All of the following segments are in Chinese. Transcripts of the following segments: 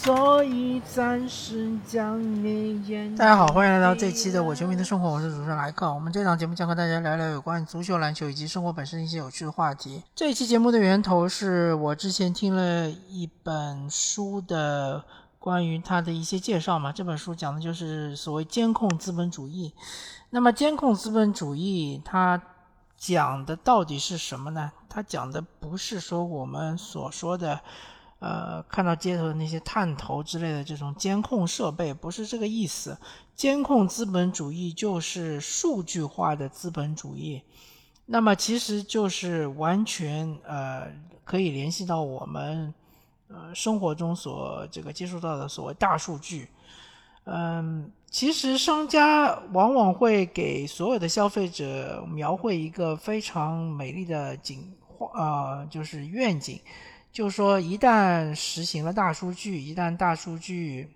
所以暂时将你淹。大家好，欢迎来到这期的《我球迷的生活》，我是主持人莱克。我们这档节目将和大家聊聊有关足球、篮球以及生活本身一些有趣的话题。这一期节目的源头是我之前听了一本书的关于它的一些介绍嘛。这本书讲的就是所谓监控资本主义。那么，监控资本主义它讲的到底是什么呢？它讲的不是说我们所说的。呃，看到街头的那些探头之类的这种监控设备，不是这个意思。监控资本主义就是数据化的资本主义，那么其实就是完全呃可以联系到我们呃生活中所这个接触到的所谓大数据。嗯，其实商家往往会给所有的消费者描绘一个非常美丽的景画，呃，就是愿景。就是说，一旦实行了大数据，一旦大数据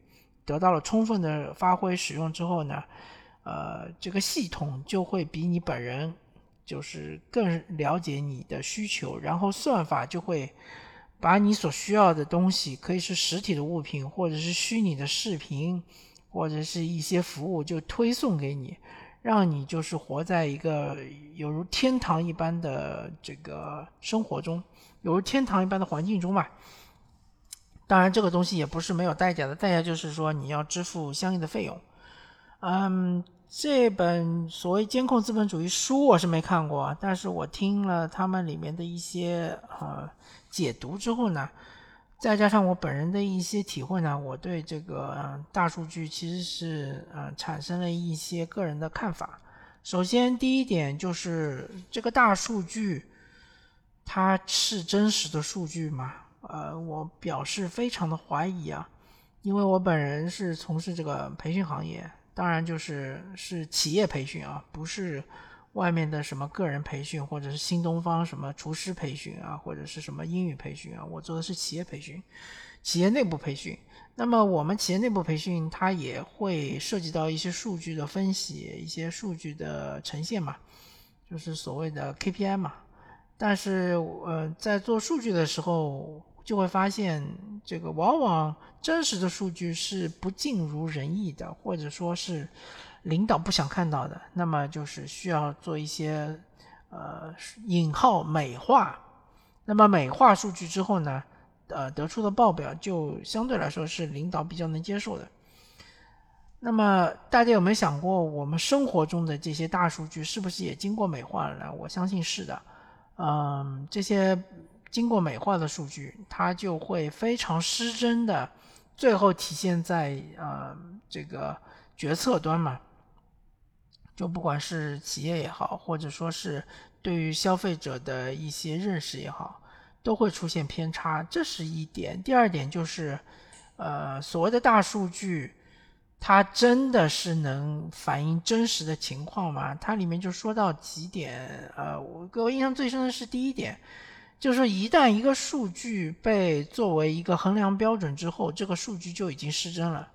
得到了充分的发挥使用之后呢，呃，这个系统就会比你本人就是更了解你的需求，然后算法就会把你所需要的东西，可以是实体的物品，或者是虚拟的视频，或者是一些服务，就推送给你，让你就是活在一个犹如天堂一般的这个生活中。犹如天堂一般的环境中嘛，当然这个东西也不是没有代价的，代价就是说你要支付相应的费用。嗯，这本所谓监控资本主义书我是没看过，但是我听了他们里面的一些呃解读之后呢，再加上我本人的一些体会呢，我对这个大数据其实是呃产生了一些个人的看法。首先第一点就是这个大数据。它是真实的数据吗？呃，我表示非常的怀疑啊，因为我本人是从事这个培训行业，当然就是是企业培训啊，不是外面的什么个人培训，或者是新东方什么厨师培训啊，或者是什么英语培训啊，我做的是企业培训，企业内部培训。那么我们企业内部培训，它也会涉及到一些数据的分析，一些数据的呈现嘛，就是所谓的 KPI 嘛。但是，呃，在做数据的时候，就会发现这个往往真实的数据是不尽如人意的，或者说是领导不想看到的。那么就是需要做一些呃引号美化。那么美化数据之后呢，呃，得出的报表就相对来说是领导比较能接受的。那么大家有没有想过，我们生活中的这些大数据是不是也经过美化了呢？我相信是的。嗯，这些经过美化的数据，它就会非常失真的，最后体现在呃这个决策端嘛。就不管是企业也好，或者说是对于消费者的一些认识也好，都会出现偏差，这是一点。第二点就是，呃，所谓的大数据。它真的是能反映真实的情况吗？它里面就说到几点，呃，我给我印象最深的是第一点，就是一旦一个数据被作为一个衡量标准之后，这个数据就已经失真了。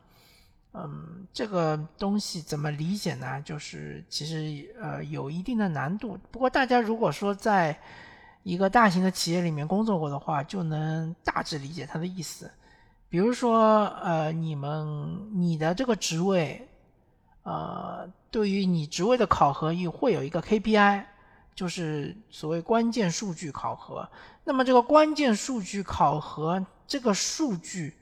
嗯，这个东西怎么理解呢？就是其实呃有一定的难度。不过大家如果说在一个大型的企业里面工作过的话，就能大致理解它的意思。比如说，呃，你们你的这个职位，呃，对于你职位的考核也会有一个 KPI，就是所谓关键数据考核。那么这个关键数据考核这个数据，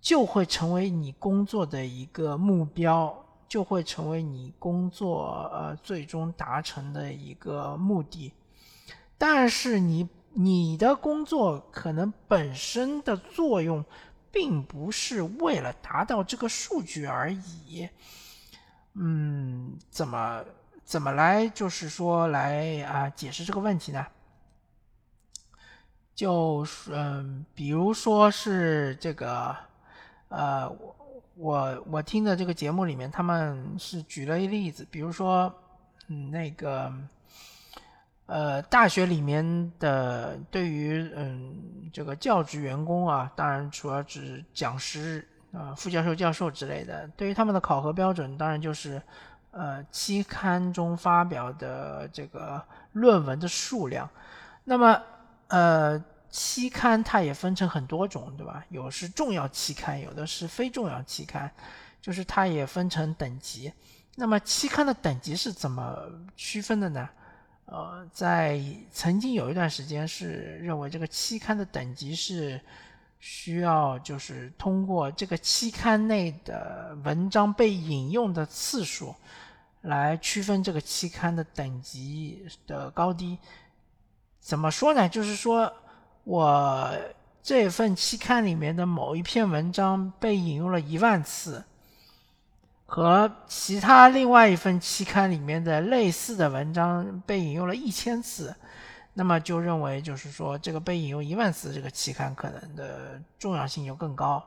就会成为你工作的一个目标，就会成为你工作呃最终达成的一个目的。但是你。你的工作可能本身的作用，并不是为了达到这个数据而已。嗯，怎么怎么来就是说来啊解释这个问题呢？就嗯，比如说是这个，呃，我我听的这个节目里面，他们是举了一例子，比如说嗯那个。呃，大学里面的对于嗯这个教职员工啊，当然主要指讲师啊、副教授、教授之类的，对于他们的考核标准，当然就是呃期刊中发表的这个论文的数量。那么呃期刊它也分成很多种，对吧？有是重要期刊，有的是非重要期刊，就是它也分成等级。那么期刊的等级是怎么区分的呢？呃，在曾经有一段时间是认为这个期刊的等级是需要就是通过这个期刊内的文章被引用的次数来区分这个期刊的等级的高低。怎么说呢？就是说我这份期刊里面的某一篇文章被引用了一万次。和其他另外一份期刊里面的类似的文章被引用了一千次，那么就认为就是说这个被引用一万次这个期刊可能的重要性就更高。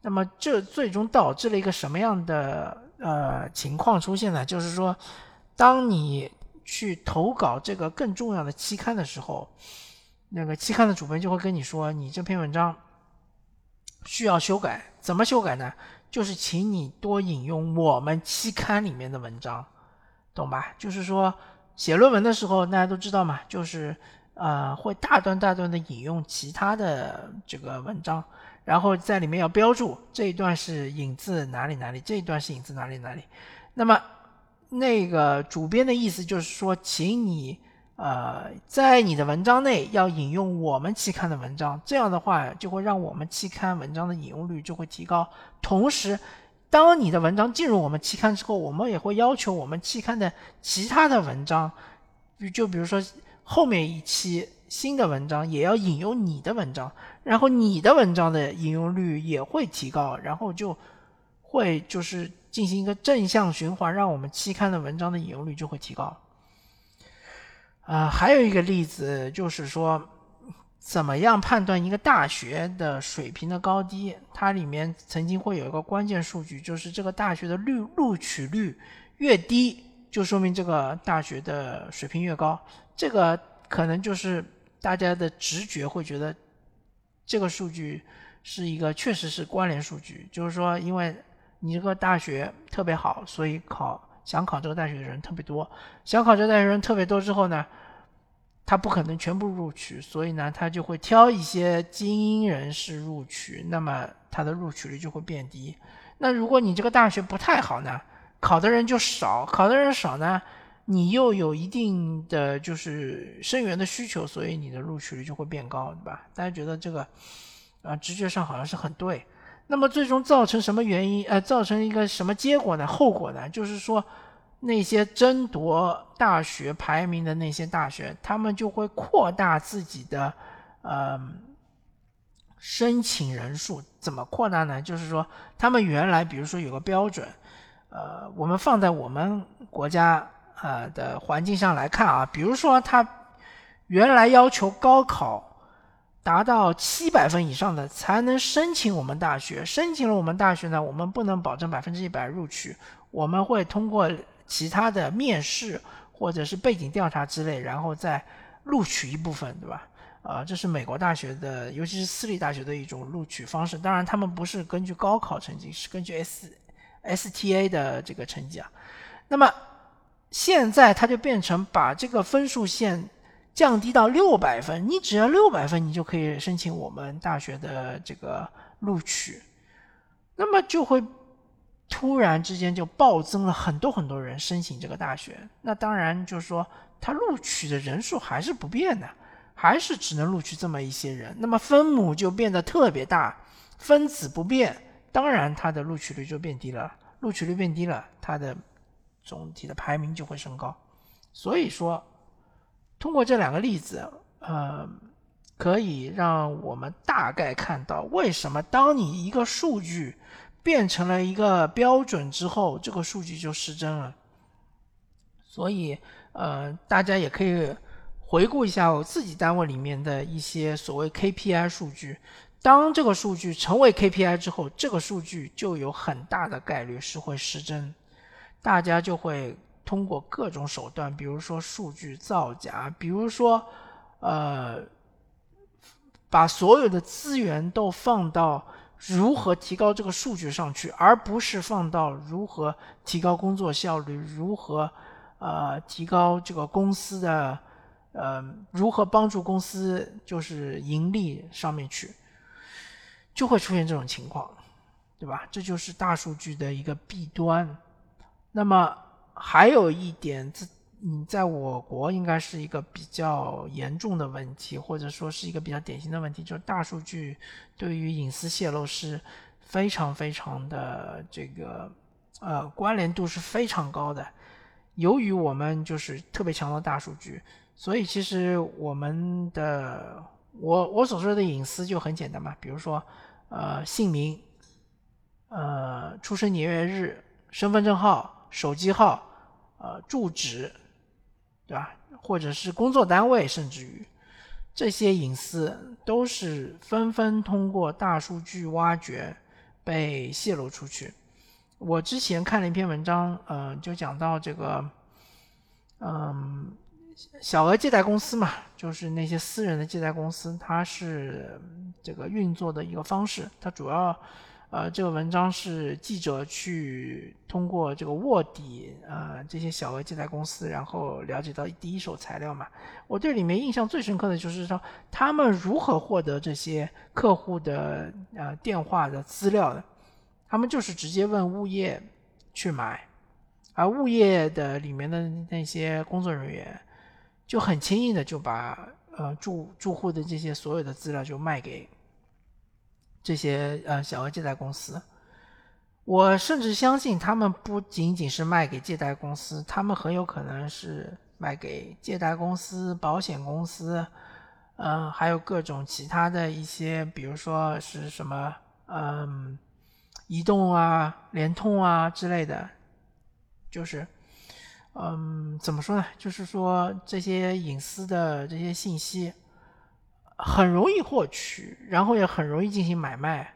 那么这最终导致了一个什么样的呃情况出现呢？就是说，当你去投稿这个更重要的期刊的时候，那个期刊的主编就会跟你说，你这篇文章需要修改，怎么修改呢？就是请你多引用我们期刊里面的文章，懂吧？就是说写论文的时候，大家都知道嘛，就是呃会大段大段的引用其他的这个文章，然后在里面要标注这一段是引自哪里哪里，这一段是引自哪里哪里。那么那个主编的意思就是说，请你。呃，在你的文章内要引用我们期刊的文章，这样的话就会让我们期刊文章的引用率就会提高。同时，当你的文章进入我们期刊之后，我们也会要求我们期刊的其他的文章，就比如说后面一期新的文章也要引用你的文章，然后你的文章的引用率也会提高，然后就会就是进行一个正向循环，让我们期刊的文章的引用率就会提高。啊，还有一个例子就是说，怎么样判断一个大学的水平的高低？它里面曾经会有一个关键数据，就是这个大学的录录取率越低，就说明这个大学的水平越高。这个可能就是大家的直觉会觉得，这个数据是一个确实是关联数据，就是说，因为你这个大学特别好，所以考。想考这个大学的人特别多，想考这个大学人特别多之后呢，他不可能全部录取，所以呢，他就会挑一些精英人士录取，那么他的录取率就会变低。那如果你这个大学不太好呢，考的人就少，考的人少呢，你又有一定的就是生源的需求，所以你的录取率就会变高，对吧？大家觉得这个啊，直觉上好像是很对。那么最终造成什么原因？呃，造成一个什么结果呢？后果呢？就是说，那些争夺大学排名的那些大学，他们就会扩大自己的呃申请人数。怎么扩大呢？就是说，他们原来比如说有个标准，呃，我们放在我们国家呃的环境上来看啊，比如说他原来要求高考。达到七百分以上的才能申请我们大学。申请了我们大学呢，我们不能保证百分之一百录取，我们会通过其他的面试或者是背景调查之类，然后再录取一部分，对吧？啊，这是美国大学的，尤其是私立大学的一种录取方式。当然，他们不是根据高考成绩，是根据 S S T A 的这个成绩啊。那么现在它就变成把这个分数线。降低到六百分，你只要六百分，你就可以申请我们大学的这个录取，那么就会突然之间就暴增了很多很多人申请这个大学。那当然就是说，他录取的人数还是不变的，还是只能录取这么一些人。那么分母就变得特别大，分子不变，当然它的录取率就变低了。录取率变低了，它的总体的排名就会升高。所以说。通过这两个例子，呃，可以让我们大概看到为什么当你一个数据变成了一个标准之后，这个数据就失真了。所以，呃，大家也可以回顾一下我自己单位里面的一些所谓 KPI 数据。当这个数据成为 KPI 之后，这个数据就有很大的概率是会失真，大家就会。通过各种手段，比如说数据造假，比如说，呃，把所有的资源都放到如何提高这个数据上去，而不是放到如何提高工作效率，如何呃提高这个公司的呃，如何帮助公司就是盈利上面去，就会出现这种情况，对吧？这就是大数据的一个弊端。那么还有一点，这嗯，在我国应该是一个比较严重的问题，或者说是一个比较典型的问题，就是大数据对于隐私泄露是非常非常的这个呃关联度是非常高的。由于我们就是特别强调大数据。所以其实我们的我我所说的隐私就很简单嘛，比如说呃姓名、呃出生年月日、身份证号、手机号、呃住址，对吧？或者是工作单位，甚至于这些隐私都是纷纷通过大数据挖掘被泄露出去。我之前看了一篇文章，呃，就讲到这个，嗯。小额借贷公司嘛，就是那些私人的借贷公司，它是这个运作的一个方式。它主要，呃，这个文章是记者去通过这个卧底，呃，这些小额借贷公司，然后了解到第一手材料嘛。我对里面印象最深刻的就是说，他们如何获得这些客户的呃电话的资料的？他们就是直接问物业去买，而物业的里面的那些工作人员。就很轻易的就把呃住住户的这些所有的资料就卖给这些呃小额借贷公司，我甚至相信他们不仅仅是卖给借贷公司，他们很有可能是卖给借贷公司、保险公司，嗯，还有各种其他的一些，比如说是什么嗯，移动啊、联通啊之类的，就是。嗯，怎么说呢？就是说这些隐私的这些信息很容易获取，然后也很容易进行买卖。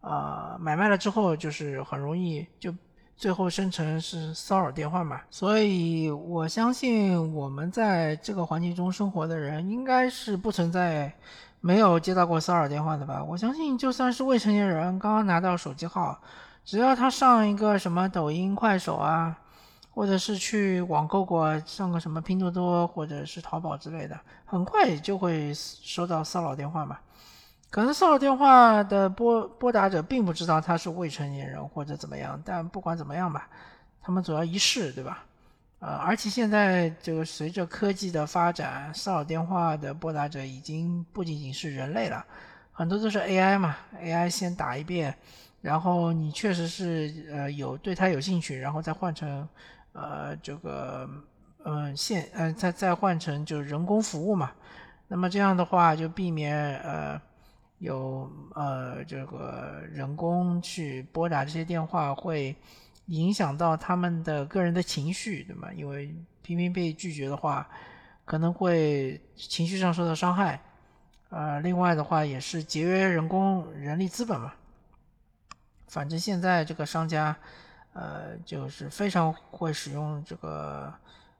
啊，买卖了之后就是很容易就最后生成是骚扰电话嘛。所以我相信我们在这个环境中生活的人，应该是不存在没有接到过骚扰电话的吧？我相信就算是未成年人刚刚拿到手机号，只要他上一个什么抖音、快手啊。或者是去网购过，上个什么拼多多或者是淘宝之类的，很快就会收到骚扰电话嘛。可能骚扰电话的拨拨打者并不知道他是未成年人或者怎么样，但不管怎么样吧，他们总要一试，对吧？呃，而且现在这个随着科技的发展，骚扰电话的拨打者已经不仅仅是人类了，很多都是 AI 嘛，AI 先打一遍，然后你确实是呃有对他有兴趣，然后再换成。呃，这个，嗯，现，嗯，再再换成就是人工服务嘛，那么这样的话就避免呃有呃这个人工去拨打这些电话，会影响到他们的个人的情绪，对吗？因为频频被拒绝的话，可能会情绪上受到伤害。呃，另外的话也是节约人工人力资本嘛。反正现在这个商家。呃，就是非常会使用这个，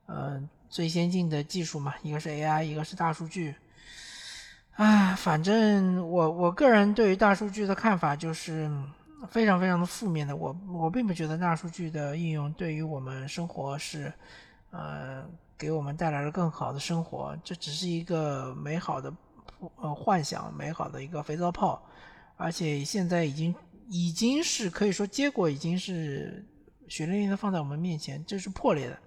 呃，最先进的技术嘛，一个是 AI，一个是大数据。啊，反正我我个人对于大数据的看法就是非常非常的负面的。我我并不觉得大数据的应用对于我们生活是，呃，给我们带来了更好的生活。这只是一个美好的呃幻想，美好的一个肥皂泡，而且现在已经。已经是可以说结果已经是血淋淋的放在我们面前，这是破裂的，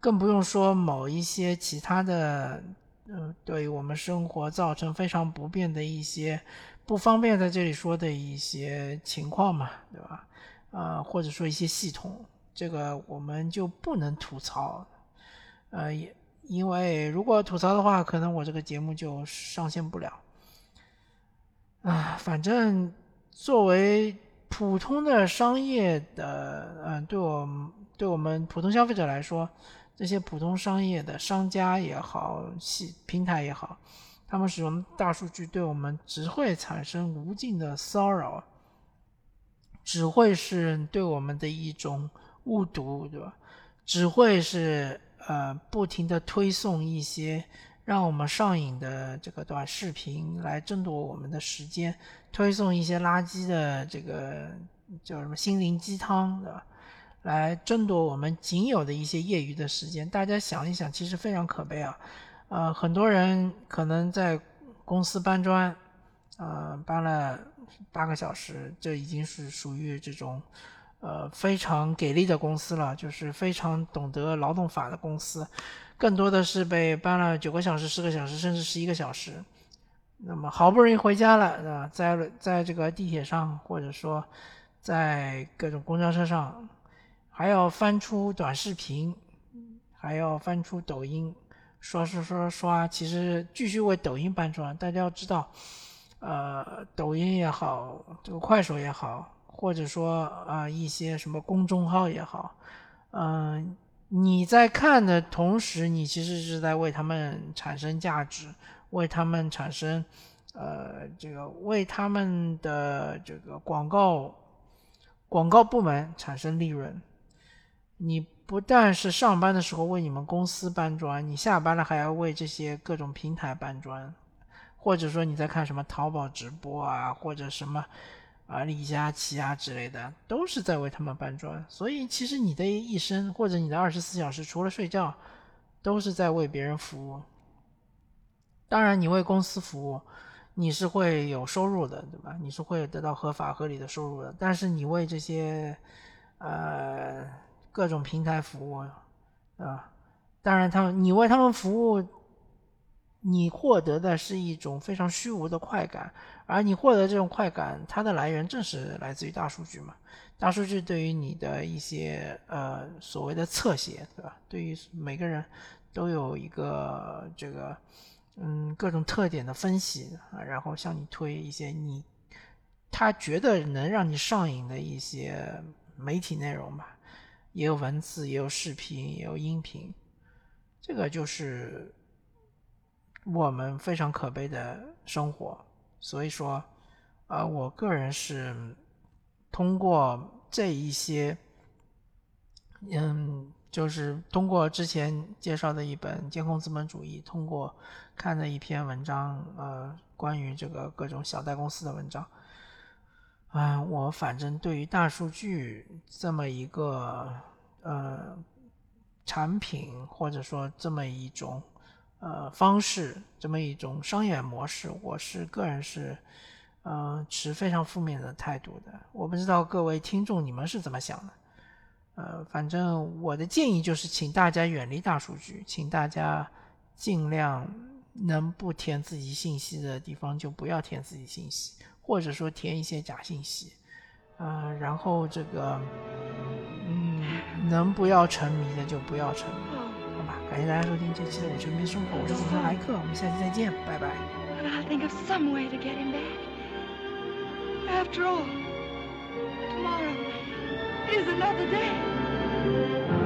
更不用说某一些其他的，嗯，对于我们生活造成非常不便的一些不方便在这里说的一些情况嘛，对吧？啊，或者说一些系统，这个我们就不能吐槽，呃，也因为如果吐槽的话，可能我这个节目就上线不了，啊，反正。作为普通的商业的，嗯，对我对我们普通消费者来说，这些普通商业的商家也好，系平台也好，他们使用大数据对我们只会产生无尽的骚扰，只会是对我们的一种误读，对吧？只会是呃不停的推送一些。让我们上瘾的这个短视频来争夺我们的时间，推送一些垃圾的这个叫什么心灵鸡汤的，来争夺我们仅有的一些业余的时间。大家想一想，其实非常可悲啊！呃，很多人可能在公司搬砖，呃，搬了八个小时，这已经是属于这种呃非常给力的公司了，就是非常懂得劳动法的公司。更多的是被搬了九个小时、十个小时，甚至十一个小时。那么好不容易回家了，啊，在在这个地铁上，或者说在各种公交车上，还要翻出短视频，还要翻出抖音，刷刷刷刷。其实继续为抖音搬砖。大家要知道，呃，抖音也好，这个快手也好，或者说啊一些什么公众号也好，嗯。你在看的同时，你其实是在为他们产生价值，为他们产生，呃，这个为他们的这个广告广告部门产生利润。你不但是上班的时候为你们公司搬砖，你下班了还要为这些各种平台搬砖，或者说你在看什么淘宝直播啊，或者什么。啊，李佳琦啊之类的，都是在为他们搬砖。所以，其实你的一生或者你的二十四小时，除了睡觉，都是在为别人服务。当然，你为公司服务，你是会有收入的，对吧？你是会得到合法合理的收入的。但是，你为这些呃各种平台服务，啊，当然他们你为他们服务。你获得的是一种非常虚无的快感，而你获得这种快感，它的来源正是来自于大数据嘛？大数据对于你的一些呃所谓的侧写，对吧？对于每个人都有一个这个嗯各种特点的分析啊，然后向你推一些你他觉得能让你上瘾的一些媒体内容吧，也有文字，也有视频，也有音频，这个就是。我们非常可悲的生活，所以说，啊，我个人是通过这一些，嗯，就是通过之前介绍的一本《监控资本主义》，通过看的一篇文章，呃，关于这个各种小贷公司的文章，啊，我反正对于大数据这么一个呃产品，或者说这么一种。呃，方式这么一种商业模式，我是个人是，呃，持非常负面的态度的。我不知道各位听众你们是怎么想的？呃，反正我的建议就是，请大家远离大数据，请大家尽量能不填自己信息的地方就不要填自己信息，或者说填一些假信息，啊，然后这个，嗯，能不要沉迷的就不要沉迷。好吧感谢大家收听这期的《我全民生活》，我是主持人莱克，我们下期再见，拜拜。I'll think of some way to get him back. After all, tomorrow is another day.